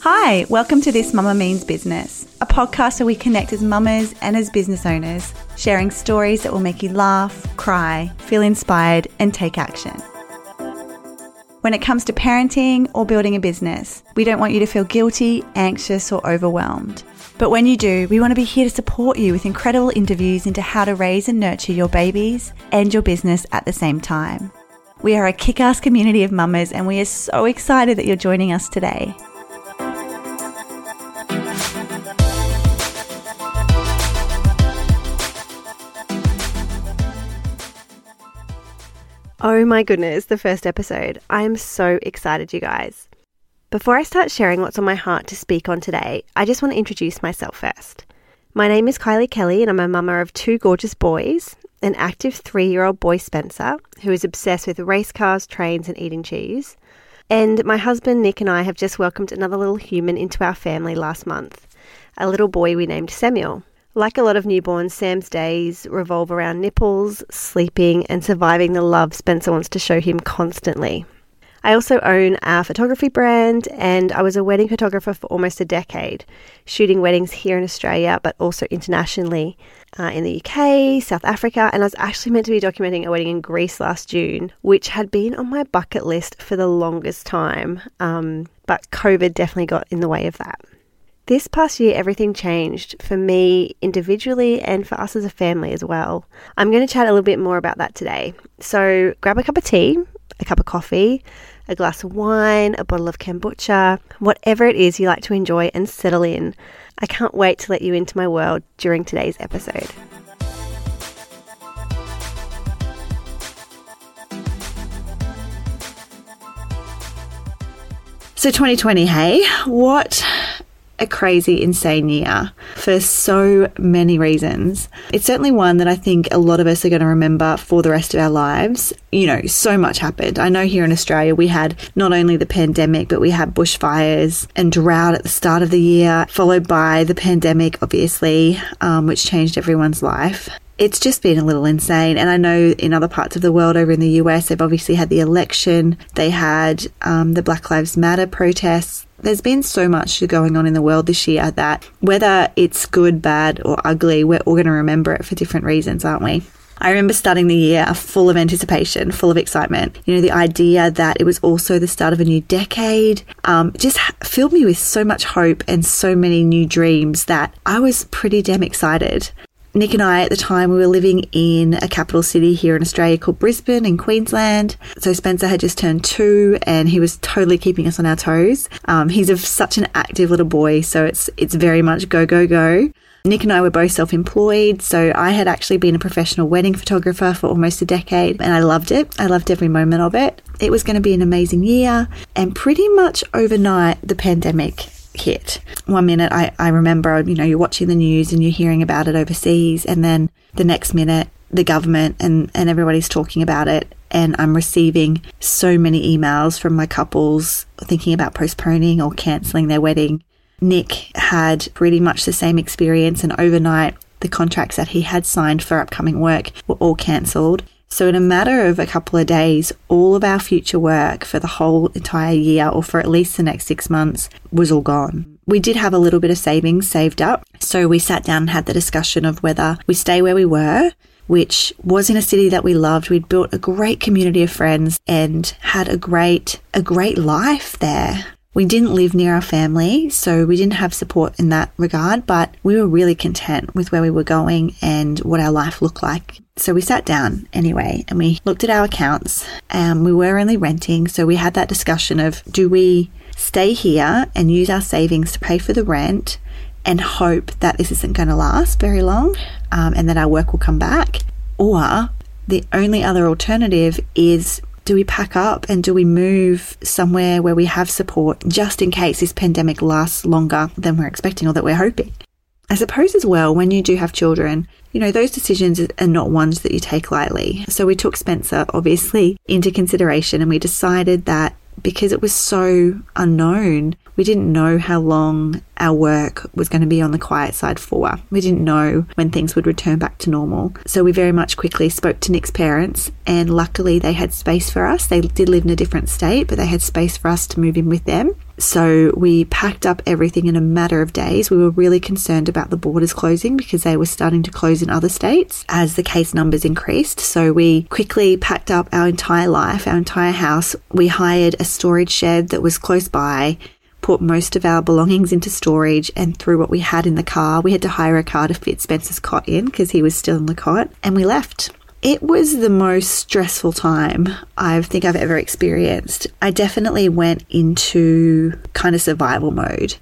Hi, welcome to This Mama Means Business, a podcast where we connect as mamas and as business owners, sharing stories that will make you laugh, cry, feel inspired, and take action. When it comes to parenting or building a business, we don't want you to feel guilty, anxious, or overwhelmed. But when you do, we want to be here to support you with incredible interviews into how to raise and nurture your babies and your business at the same time. We are a kick ass community of mamas, and we are so excited that you're joining us today. Oh my goodness, the first episode. I am so excited, you guys. Before I start sharing what's on my heart to speak on today, I just want to introduce myself first. My name is Kylie Kelly, and I'm a mama of two gorgeous boys an active three year old boy, Spencer, who is obsessed with race cars, trains, and eating cheese. And my husband, Nick, and I have just welcomed another little human into our family last month a little boy we named Samuel. Like a lot of newborns, Sam's days revolve around nipples, sleeping, and surviving the love Spencer wants to show him constantly. I also own a photography brand and I was a wedding photographer for almost a decade, shooting weddings here in Australia but also internationally uh, in the UK, South Africa, and I was actually meant to be documenting a wedding in Greece last June, which had been on my bucket list for the longest time, um, but COVID definitely got in the way of that. This past year, everything changed for me individually and for us as a family as well. I'm going to chat a little bit more about that today. So grab a cup of tea, a cup of coffee, a glass of wine, a bottle of kombucha, whatever it is you like to enjoy and settle in. I can't wait to let you into my world during today's episode. So 2020, hey, what a crazy, insane year for so many reasons. It's certainly one that I think a lot of us are going to remember for the rest of our lives. You know, so much happened. I know here in Australia we had not only the pandemic, but we had bushfires and drought at the start of the year, followed by the pandemic, obviously, um, which changed everyone's life it's just been a little insane. And I know in other parts of the world, over in the US, they've obviously had the election, they had um, the Black Lives Matter protests. There's been so much going on in the world this year that whether it's good, bad, or ugly, we're all going to remember it for different reasons, aren't we? I remember starting the year full of anticipation, full of excitement. You know, the idea that it was also the start of a new decade um, just filled me with so much hope and so many new dreams that I was pretty damn excited. Nick and I at the time we were living in a capital city here in Australia called Brisbane in Queensland. So Spencer had just turned two and he was totally keeping us on our toes. Um, he's a, such an active little boy, so it's it's very much go go go. Nick and I were both self employed, so I had actually been a professional wedding photographer for almost a decade and I loved it. I loved every moment of it. It was going to be an amazing year, and pretty much overnight, the pandemic hit. One minute I, I remember, you know, you're watching the news and you're hearing about it overseas, and then the next minute the government and, and everybody's talking about it. And I'm receiving so many emails from my couples thinking about postponing or cancelling their wedding. Nick had pretty much the same experience, and overnight, the contracts that he had signed for upcoming work were all cancelled. So, in a matter of a couple of days, all of our future work for the whole entire year, or for at least the next six months, was all gone. We did have a little bit of savings saved up. So, we sat down and had the discussion of whether we stay where we were, which was in a city that we loved. We'd built a great community of friends and had a great, a great life there. We didn't live near our family, so we didn't have support in that regard, but we were really content with where we were going and what our life looked like. So we sat down anyway and we looked at our accounts. and we were only renting, so we had that discussion of do we stay here and use our savings to pay for the rent and hope that this isn't going to last very long um, and that our work will come back? Or the only other alternative is do we pack up and do we move somewhere where we have support just in case this pandemic lasts longer than we're expecting or that we're hoping? I suppose as well, when you do have children, you know, those decisions are not ones that you take lightly. So we took Spencer obviously into consideration and we decided that because it was so unknown, we didn't know how long our work was going to be on the quiet side for. We didn't know when things would return back to normal. So we very much quickly spoke to Nick's parents, and luckily they had space for us. They did live in a different state, but they had space for us to move in with them. So we packed up everything in a matter of days. We were really concerned about the borders closing because they were starting to close in other states as the case numbers increased. So we quickly packed up our entire life, our entire house. We hired a storage shed that was close by put most of our belongings into storage and threw what we had in the car. We had to hire a car to fit Spencer's cot in because he was still in the cot, and we left. It was the most stressful time I think I've ever experienced. I definitely went into kind of survival mode.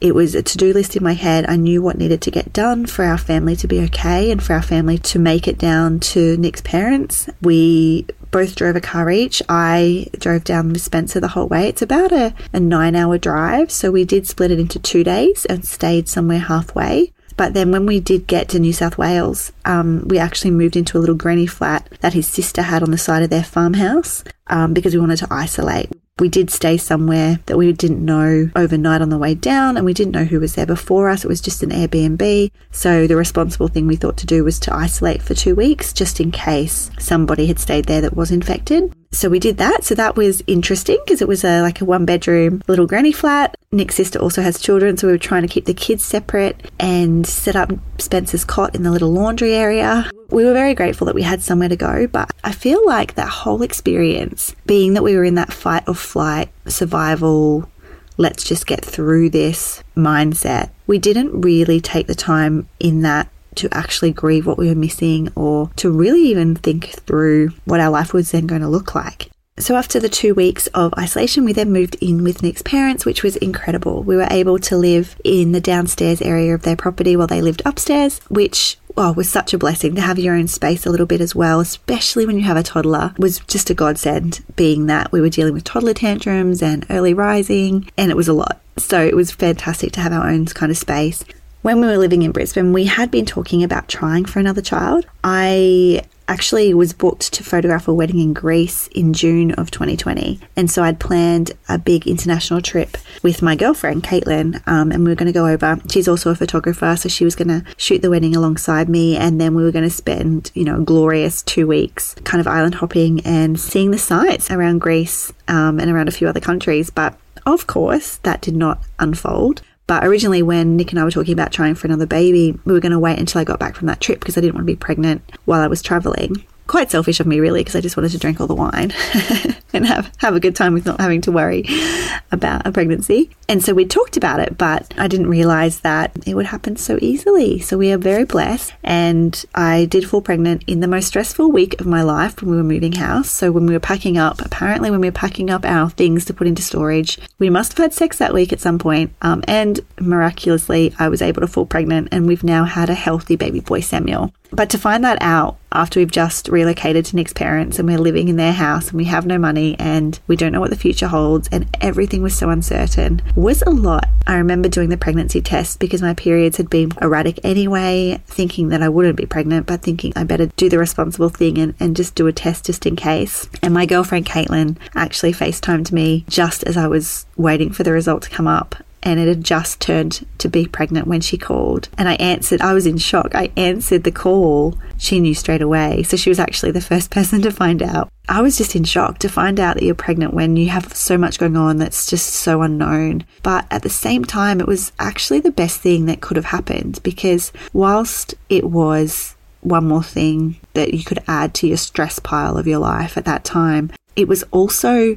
It was a to do list in my head. I knew what needed to get done for our family to be okay and for our family to make it down to Nick's parents. We both drove a car each. I drove down with Spencer the whole way. It's about a, a nine hour drive, so we did split it into two days and stayed somewhere halfway. But then when we did get to New South Wales, um, we actually moved into a little granny flat that his sister had on the side of their farmhouse um, because we wanted to isolate. We did stay somewhere that we didn't know overnight on the way down, and we didn't know who was there before us. It was just an Airbnb. So, the responsible thing we thought to do was to isolate for two weeks just in case somebody had stayed there that was infected so we did that. So that was interesting because it was a like a one bedroom little granny flat. Nick's sister also has children, so we were trying to keep the kids separate and set up Spencer's cot in the little laundry area. We were very grateful that we had somewhere to go, but I feel like that whole experience, being that we were in that fight or flight survival, let's just get through this mindset, we didn't really take the time in that to actually grieve what we were missing or to really even think through what our life was then going to look like. So, after the two weeks of isolation, we then moved in with Nick's parents, which was incredible. We were able to live in the downstairs area of their property while they lived upstairs, which well, was such a blessing to have your own space a little bit as well, especially when you have a toddler, was just a godsend, being that we were dealing with toddler tantrums and early rising, and it was a lot. So it was fantastic to have our own kind of space when we were living in Brisbane, we had been talking about trying for another child. I actually was booked to photograph a wedding in Greece in June of 2020. And so I'd planned a big international trip with my girlfriend, Caitlin, um, and we were going to go over. She's also a photographer, so she was going to shoot the wedding alongside me. And then we were going to spend, you know, glorious two weeks kind of island hopping and seeing the sights around Greece um, and around a few other countries. But of course, that did not unfold. But originally, when Nick and I were talking about trying for another baby, we were going to wait until I got back from that trip because I didn't want to be pregnant while I was traveling quite selfish of me, really, because I just wanted to drink all the wine and have, have a good time with not having to worry about a pregnancy. And so we talked about it, but I didn't realize that it would happen so easily. So we are very blessed. And I did fall pregnant in the most stressful week of my life when we were moving house. So when we were packing up, apparently, when we were packing up our things to put into storage, we must have had sex that week at some point. Um, and miraculously, I was able to fall pregnant, and we've now had a healthy baby boy, Samuel. But to find that out after we've just relocated to Nick's parents and we're living in their house and we have no money and we don't know what the future holds and everything was so uncertain was a lot. I remember doing the pregnancy test because my periods had been erratic anyway, thinking that I wouldn't be pregnant, but thinking I better do the responsible thing and, and just do a test just in case. And my girlfriend Caitlin actually FaceTimed me just as I was waiting for the result to come up and it had just turned to be pregnant when she called. And I answered, I was in shock. I answered the call. She knew straight away. So she was actually the first person to find out. I was just in shock to find out that you're pregnant when you have so much going on that's just so unknown. But at the same time, it was actually the best thing that could have happened because whilst it was one more thing that you could add to your stress pile of your life at that time, it was also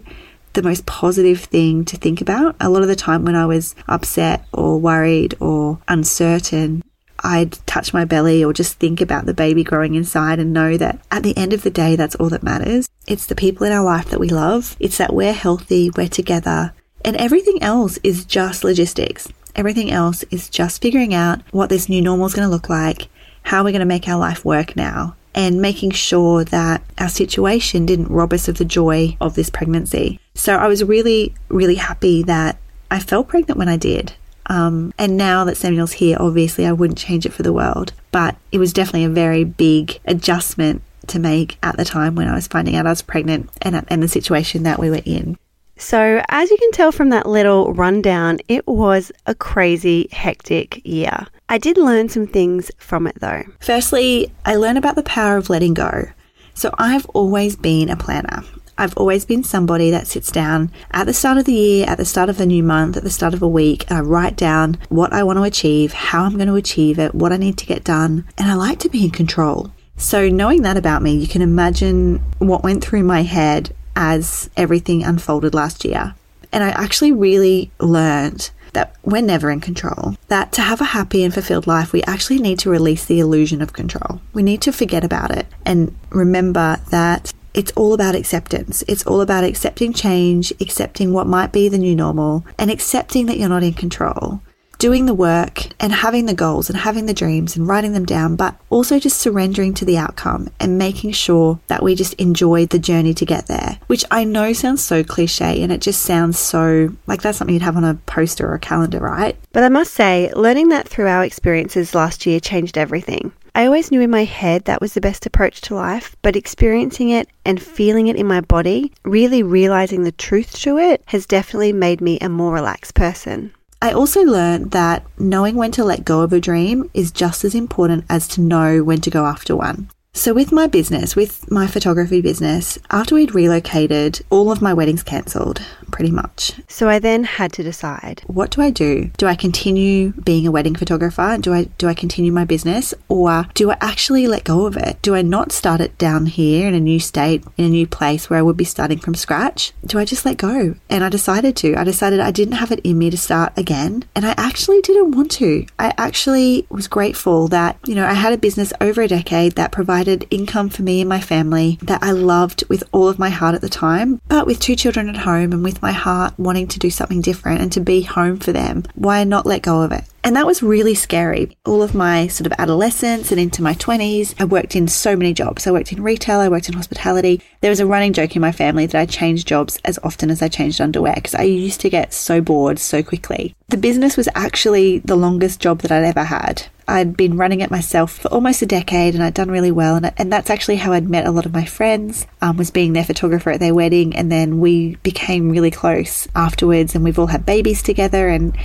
the most positive thing to think about. A lot of the time when I was upset or worried or uncertain, I'd touch my belly or just think about the baby growing inside and know that at the end of the day, that's all that matters. It's the people in our life that we love. It's that we're healthy, we're together, and everything else is just logistics. Everything else is just figuring out what this new normal is going to look like, how we're going to make our life work now, and making sure that our situation didn't rob us of the joy of this pregnancy. So I was really, really happy that I felt pregnant when I did. Um, and now that Samuel's here, obviously I wouldn't change it for the world. But it was definitely a very big adjustment to make at the time when I was finding out I was pregnant and, and the situation that we were in. So, as you can tell from that little rundown, it was a crazy, hectic year. I did learn some things from it though. Firstly, I learned about the power of letting go. So, I've always been a planner. I've always been somebody that sits down at the start of the year, at the start of a new month, at the start of a week, and I write down what I want to achieve, how I'm going to achieve it, what I need to get done, and I like to be in control. So, knowing that about me, you can imagine what went through my head as everything unfolded last year. And I actually really learned that we're never in control. That to have a happy and fulfilled life, we actually need to release the illusion of control. We need to forget about it and remember that it's all about acceptance. It's all about accepting change, accepting what might be the new normal, and accepting that you're not in control. Doing the work and having the goals and having the dreams and writing them down, but also just surrendering to the outcome and making sure that we just enjoy the journey to get there, which I know sounds so cliche and it just sounds so like that's something you'd have on a poster or a calendar, right? But I must say, learning that through our experiences last year changed everything. I always knew in my head that was the best approach to life, but experiencing it and feeling it in my body, really realizing the truth to it, has definitely made me a more relaxed person. I also learned that knowing when to let go of a dream is just as important as to know when to go after one. So, with my business, with my photography business, after we'd relocated, all of my weddings cancelled, pretty much. So I then had to decide What do I do? Do I continue being a wedding photographer? Do I do I continue my business or do I actually let go of it? Do I not start it down here in a new state, in a new place where I would be starting from scratch? Do I just let go? And I decided to. I decided I didn't have it in me to start again, and I actually didn't want to. I actually was grateful that, you know, I had a business over a decade that provided income for me and my family that I loved with all of my heart at the time. But with two children at home and with my heart wanting to do something different and to be home for them, why not let go of it? And that was really scary. All of my sort of adolescence and into my 20s, I worked in so many jobs. I worked in retail, I worked in hospitality. There was a running joke in my family that I changed jobs as often as I changed underwear because I used to get so bored so quickly. The business was actually the longest job that I'd ever had. I'd been running it myself for almost a decade and I'd done really well. And, and that's actually how I'd met a lot of my friends, um, was being their photographer at their wedding. And then we became really close afterwards and we've all had babies together and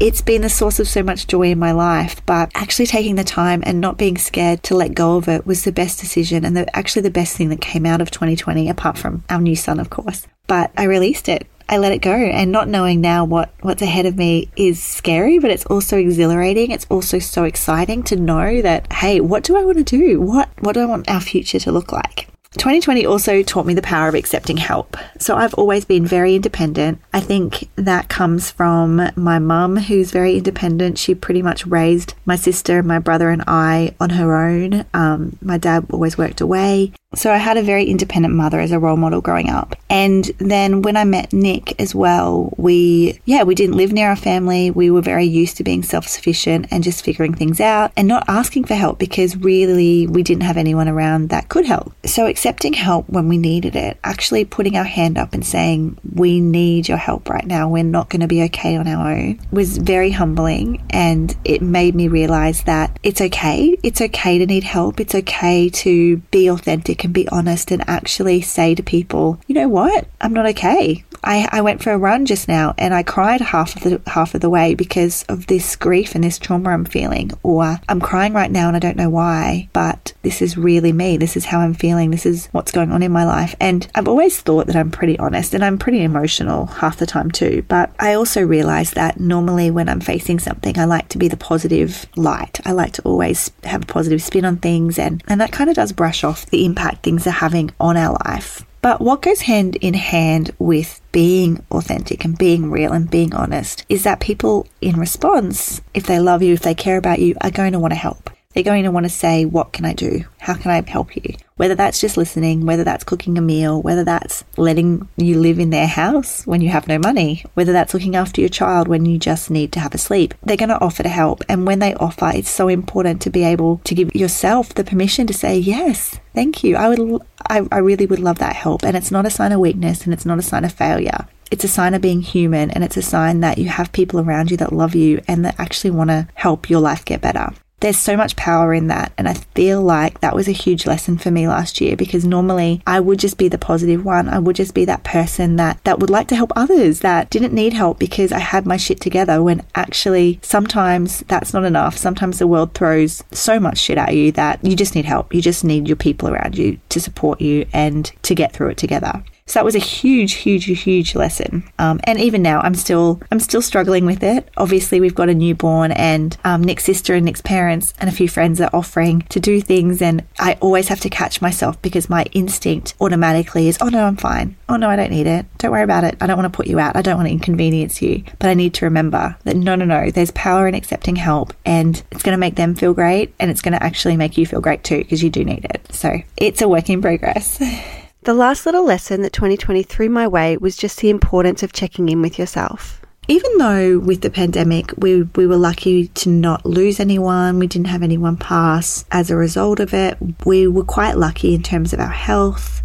it's been the source of so much joy in my life, but actually taking the time and not being scared to let go of it was the best decision and the, actually the best thing that came out of 2020, apart from our new son, of course. But I released it. I let it go and not knowing now what, what's ahead of me is scary, but it's also exhilarating. It's also so exciting to know that, hey, what do I want to do? What, what do I want our future to look like? 2020 also taught me the power of accepting help. So I've always been very independent. I think that comes from my mum, who's very independent. She pretty much raised my sister, my brother, and I on her own. Um, my dad always worked away. So I had a very independent mother as a role model growing up. And then when I met Nick as well, we, yeah, we didn't live near our family. We were very used to being self sufficient and just figuring things out and not asking for help because really we didn't have anyone around that could help. So accepting help when we needed it, actually putting our hand up and saying, we need your help right now. We're not going to be okay on our own was very humbling. And it made me realize that it's okay. It's okay to need help. It's okay to be authentic can be honest and actually say to people, you know what? I'm not okay. I, I went for a run just now and I cried half of the half of the way because of this grief and this trauma I'm feeling. Or I'm crying right now and I don't know why, but this is really me. This is how I'm feeling. This is what's going on in my life. And I've always thought that I'm pretty honest and I'm pretty emotional half the time too. But I also realize that normally when I'm facing something, I like to be the positive light. I like to always have a positive spin on things and, and that kind of does brush off the impact things are having on our life. But what goes hand in hand with being authentic and being real and being honest is that people, in response, if they love you, if they care about you, are going to want to help. They're going to want to say, What can I do? How can I help you? Whether that's just listening, whether that's cooking a meal, whether that's letting you live in their house when you have no money, whether that's looking after your child when you just need to have a sleep, they're going to offer to help. And when they offer, it's so important to be able to give yourself the permission to say, Yes, thank you. I would, I, I really would love that help. And it's not a sign of weakness and it's not a sign of failure it's a sign of being human and it's a sign that you have people around you that love you and that actually want to help your life get better. There's so much power in that. And I feel like that was a huge lesson for me last year because normally I would just be the positive one. I would just be that person that, that would like to help others that didn't need help because I had my shit together when actually sometimes that's not enough. Sometimes the world throws so much shit at you that you just need help. You just need your people around you to support you and to get through it together. So that was a huge, huge, huge lesson. Um, and even now, I'm still, I'm still struggling with it. Obviously, we've got a newborn, and um, Nick's sister and Nick's parents and a few friends are offering to do things, and I always have to catch myself because my instinct automatically is, oh no, I'm fine. Oh no, I don't need it. Don't worry about it. I don't want to put you out. I don't want to inconvenience you. But I need to remember that no, no, no. There's power in accepting help, and it's going to make them feel great, and it's going to actually make you feel great too because you do need it. So it's a work in progress. The last little lesson that 2020 threw my way was just the importance of checking in with yourself. Even though with the pandemic we, we were lucky to not lose anyone, we didn't have anyone pass as a result of it, we were quite lucky in terms of our health.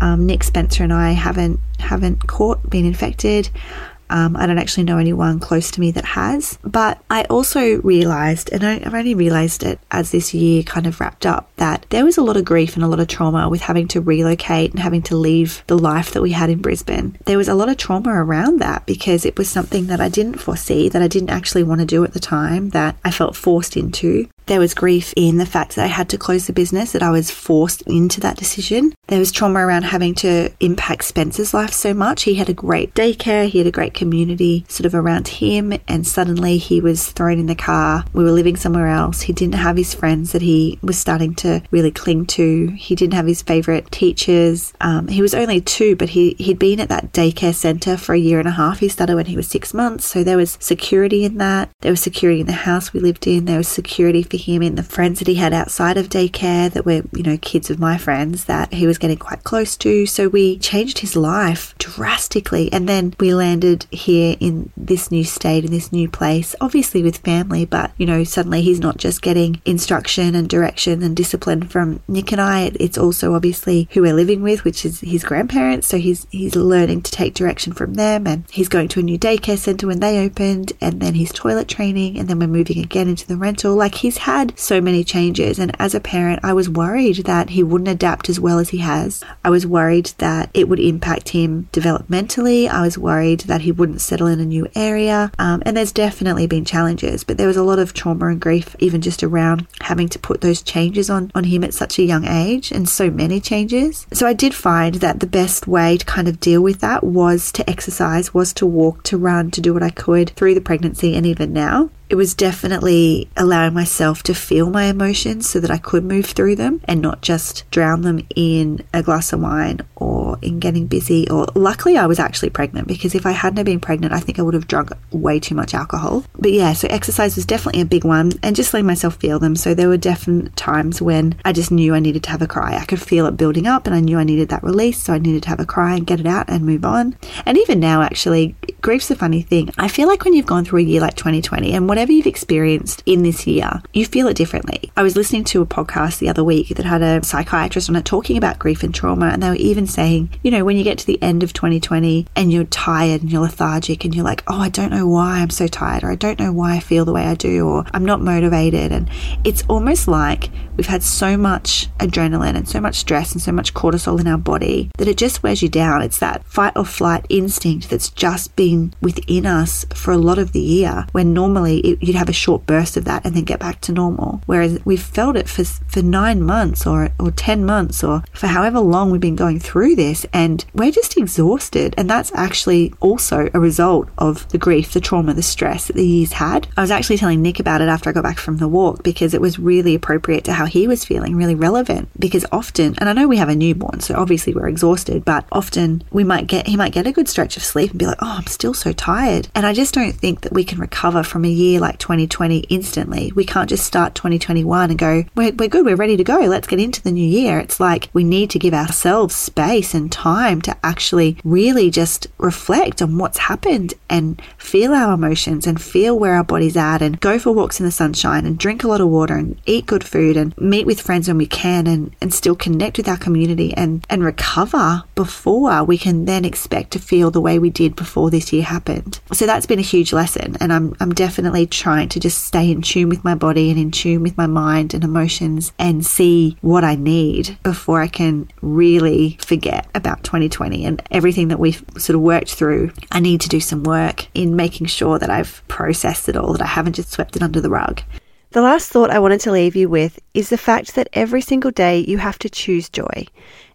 Um, Nick Spencer and I haven't haven't caught been infected. Um, I don't actually know anyone close to me that has. But I also realized, and I, have only realized it as this year kind of wrapped up, that there was a lot of grief and a lot of trauma with having to relocate and having to leave the life that we had in Brisbane. There was a lot of trauma around that because it was something that I didn't foresee, that I didn't actually want to do at the time, that I felt forced into. There was grief in the fact that I had to close the business, that I was forced into that decision. There was trauma around having to impact Spencer's life so much. He had a great daycare, he had a great community sort of around him, and suddenly he was thrown in the car. We were living somewhere else. He didn't have his friends that he was starting to really cling to. He didn't have his favorite teachers. Um, he was only two, but he, he'd been at that daycare center for a year and a half. He started when he was six months, so there was security in that. There was security in the house we lived in. There was security for him in the friends that he had outside of daycare that were, you know, kids of my friends that he was getting quite close to. So we changed his life drastically. And then we landed here in this new state, in this new place, obviously with family, but, you know, suddenly he's not just getting instruction and direction and discipline from Nick and I. It's also obviously who we're living with, which is his grandparents. So he's, he's learning to take direction from them and he's going to a new daycare center when they opened and then he's toilet training and then we're moving again into the rental. Like he's had so many changes. And as a parent, I was worried that he wouldn't adapt as well as he has. I was worried that it would impact him developmentally. I was worried that he wouldn't settle in a new area. Um, and there's definitely been challenges, but there was a lot of trauma and grief, even just around having to put those changes on, on him at such a young age and so many changes. So I did find that the best way to kind of deal with that was to exercise, was to walk, to run, to do what I could through the pregnancy and even now it was definitely allowing myself to feel my emotions so that I could move through them and not just drown them in a glass of wine in getting busy. Or luckily, I was actually pregnant because if I hadn't been pregnant, I think I would have drunk way too much alcohol. But yeah, so exercise was definitely a big one and just letting myself feel them. So there were definite times when I just knew I needed to have a cry. I could feel it building up and I knew I needed that release. So I needed to have a cry and get it out and move on. And even now, actually, grief's a funny thing. I feel like when you've gone through a year like 2020 and whatever you've experienced in this year, you feel it differently. I was listening to a podcast the other week that had a psychiatrist on it talking about grief and trauma, and they were even saying, you know, when you get to the end of 2020 and you're tired and you're lethargic and you're like, oh, I don't know why I'm so tired, or I don't know why I feel the way I do, or I'm not motivated. And it's almost like we've had so much adrenaline and so much stress and so much cortisol in our body that it just wears you down. It's that fight or flight instinct that's just been within us for a lot of the year when normally it, you'd have a short burst of that and then get back to normal. Whereas we've felt it for, for nine months or, or 10 months or for however long we've been going through this and we're just exhausted. And that's actually also a result of the grief, the trauma, the stress that the year's had. I was actually telling Nick about it after I got back from the walk because it was really appropriate to how he was feeling, really relevant. Because often, and I know we have a newborn, so obviously we're exhausted, but often we might get, he might get a good stretch of sleep and be like, oh, I'm still so tired. And I just don't think that we can recover from a year like 2020 instantly. We can't just start 2021 and go, we're, we're good, we're ready to go, let's get into the new year. It's like we need to give ourselves space space and time to actually really just reflect on what's happened and feel our emotions and feel where our body's at and go for walks in the sunshine and drink a lot of water and eat good food and meet with friends when we can and, and still connect with our community and, and recover before we can then expect to feel the way we did before this year happened. So that's been a huge lesson. And I'm, I'm definitely trying to just stay in tune with my body and in tune with my mind and emotions and see what I need before I can really forget about 2020 and everything that we've sort of worked through. I need to do some work in making sure that I've processed it all, that I haven't just swept it under the rug. The last thought I wanted to leave you with is the fact that every single day you have to choose joy,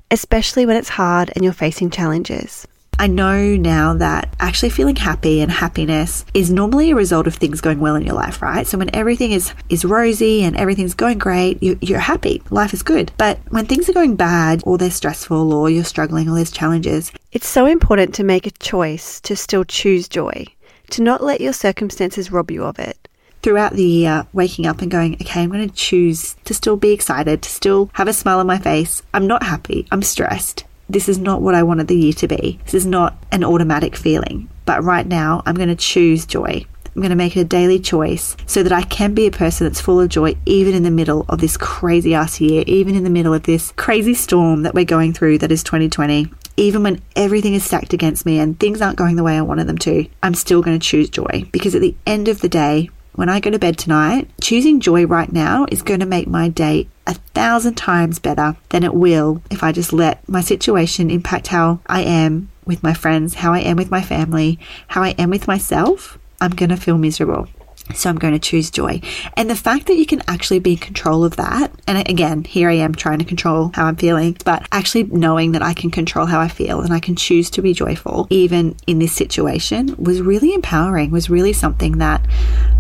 especially when it's hard and you're facing challenges. I know now that actually feeling happy and happiness is normally a result of things going well in your life, right? So when everything is is rosy and everything's going great, you, you're happy, life is good. But when things are going bad, or they're stressful, or you're struggling, or there's challenges, it's so important to make a choice to still choose joy, to not let your circumstances rob you of it throughout the year, waking up and going, okay, I'm going to choose to still be excited, to still have a smile on my face. I'm not happy. I'm stressed this is not what I wanted the year to be. This is not an automatic feeling. But right now, I'm going to choose joy. I'm going to make it a daily choice so that I can be a person that's full of joy, even in the middle of this crazy ass year, even in the middle of this crazy storm that we're going through that is 2020. Even when everything is stacked against me and things aren't going the way I wanted them to, I'm still going to choose joy because at the end of the day, when I go to bed tonight, choosing joy right now is going to make my day a thousand times better than it will if I just let my situation impact how I am with my friends, how I am with my family, how I am with myself. I'm going to feel miserable. So I'm going to choose joy. And the fact that you can actually be in control of that, and again, here I am trying to control how I'm feeling, but actually knowing that I can control how I feel and I can choose to be joyful, even in this situation, was really empowering, was really something that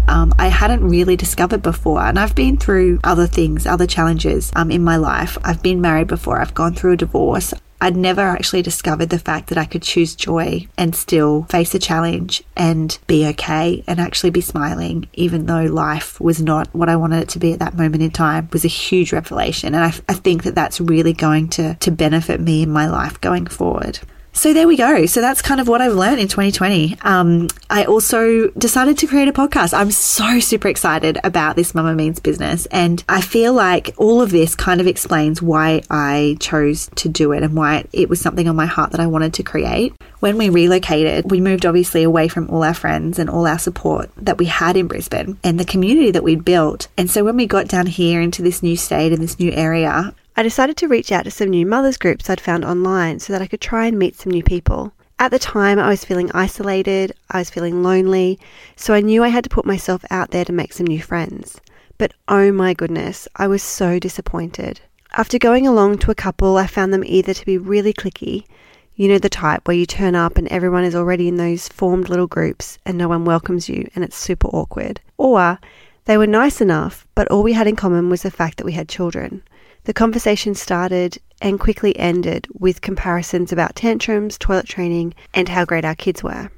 um, I hadn't really discovered before. And I've been through other things, other challenges um, in my life. I've been married before, I've gone through a divorce. I'd never actually discovered the fact that I could choose joy and still face a challenge and be okay and actually be smiling, even though life was not what I wanted it to be at that moment in time, was a huge revelation. And I, I think that that's really going to, to benefit me in my life going forward. So there we go. So that's kind of what I've learned in 2020. Um, I also decided to create a podcast. I'm so super excited about this Mama Means business. And I feel like all of this kind of explains why I chose to do it and why it was something on my heart that I wanted to create. When we relocated, we moved obviously away from all our friends and all our support that we had in Brisbane and the community that we'd built. And so when we got down here into this new state and this new area, I decided to reach out to some new mothers groups I'd found online so that I could try and meet some new people. At the time, I was feeling isolated, I was feeling lonely, so I knew I had to put myself out there to make some new friends. But oh my goodness, I was so disappointed. After going along to a couple, I found them either to be really clicky, you know, the type where you turn up and everyone is already in those formed little groups and no one welcomes you and it's super awkward, or they were nice enough, but all we had in common was the fact that we had children. The conversation started and quickly ended with comparisons about tantrums, toilet training, and how great our kids were.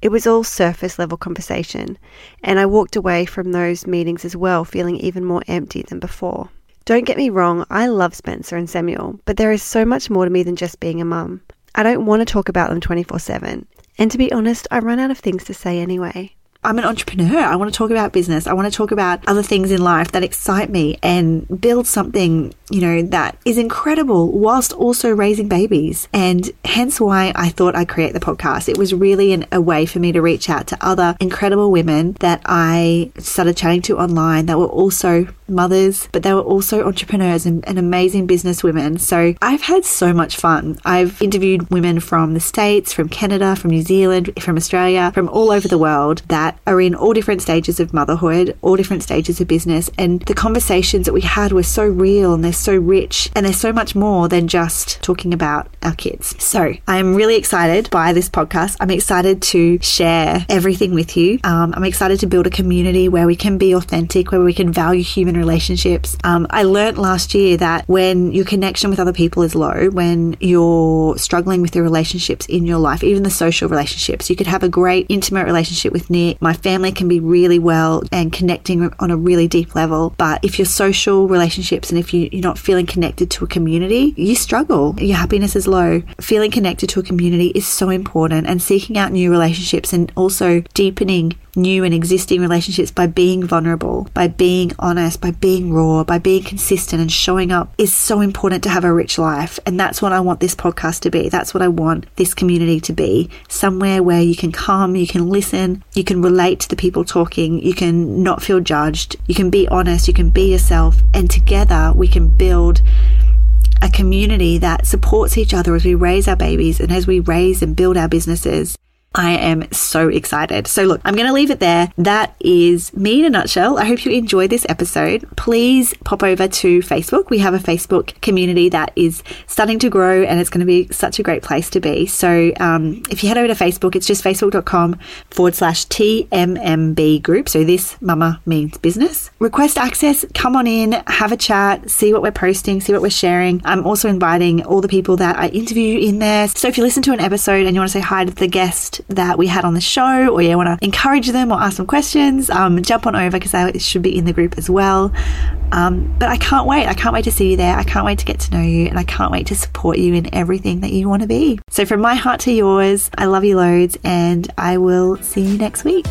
It was all surface level conversation, and I walked away from those meetings as well feeling even more empty than before. Don't get me wrong, I love Spencer and Samuel, but there is so much more to me than just being a mum. I don't want to talk about them 24 7. And to be honest, I run out of things to say anyway. I'm an entrepreneur. I want to talk about business. I want to talk about other things in life that excite me and build something, you know, that is incredible whilst also raising babies. And hence why I thought I'd create the podcast. It was really an, a way for me to reach out to other incredible women that I started chatting to online that were also mothers, but they were also entrepreneurs and, and amazing business women. So I've had so much fun. I've interviewed women from the States, from Canada, from New Zealand, from Australia, from all over the world that are in all different stages of motherhood, all different stages of business. And the conversations that we had were so real and they're so rich and they're so much more than just talking about our kids. So I'm really excited by this podcast. I'm excited to share everything with you. Um, I'm excited to build a community where we can be authentic, where we can value human relationships. Um, I learned last year that when your connection with other people is low, when you're struggling with the relationships in your life, even the social relationships, you could have a great intimate relationship with Nick. My family can be really well and connecting on a really deep level. But if your social relationships and if you, you're not feeling connected to a community, you struggle. Your happiness is low. Feeling connected to a community is so important and seeking out new relationships and also deepening new and existing relationships by being vulnerable, by being honest, by being raw, by being consistent and showing up is so important to have a rich life. And that's what I want this podcast to be. That's what I want this community to be. Somewhere where you can come, you can listen, you can relate to the people talking, you can not feel judged, you can be honest, you can be yourself, and together we can build a community that supports each other as we raise our babies and as we raise and build our businesses. I am so excited. So, look, I'm going to leave it there. That is me in a nutshell. I hope you enjoyed this episode. Please pop over to Facebook. We have a Facebook community that is starting to grow and it's going to be such a great place to be. So, um, if you head over to Facebook, it's just facebook.com forward slash TMMB group. So, this mama means business. Request access, come on in, have a chat, see what we're posting, see what we're sharing. I'm also inviting all the people that I interview in there. So, if you listen to an episode and you want to say hi to the guest, that we had on the show, or you want to encourage them or ask them questions, um, jump on over because they should be in the group as well. Um, but I can't wait. I can't wait to see you there. I can't wait to get to know you, and I can't wait to support you in everything that you want to be. So, from my heart to yours, I love you loads, and I will see you next week.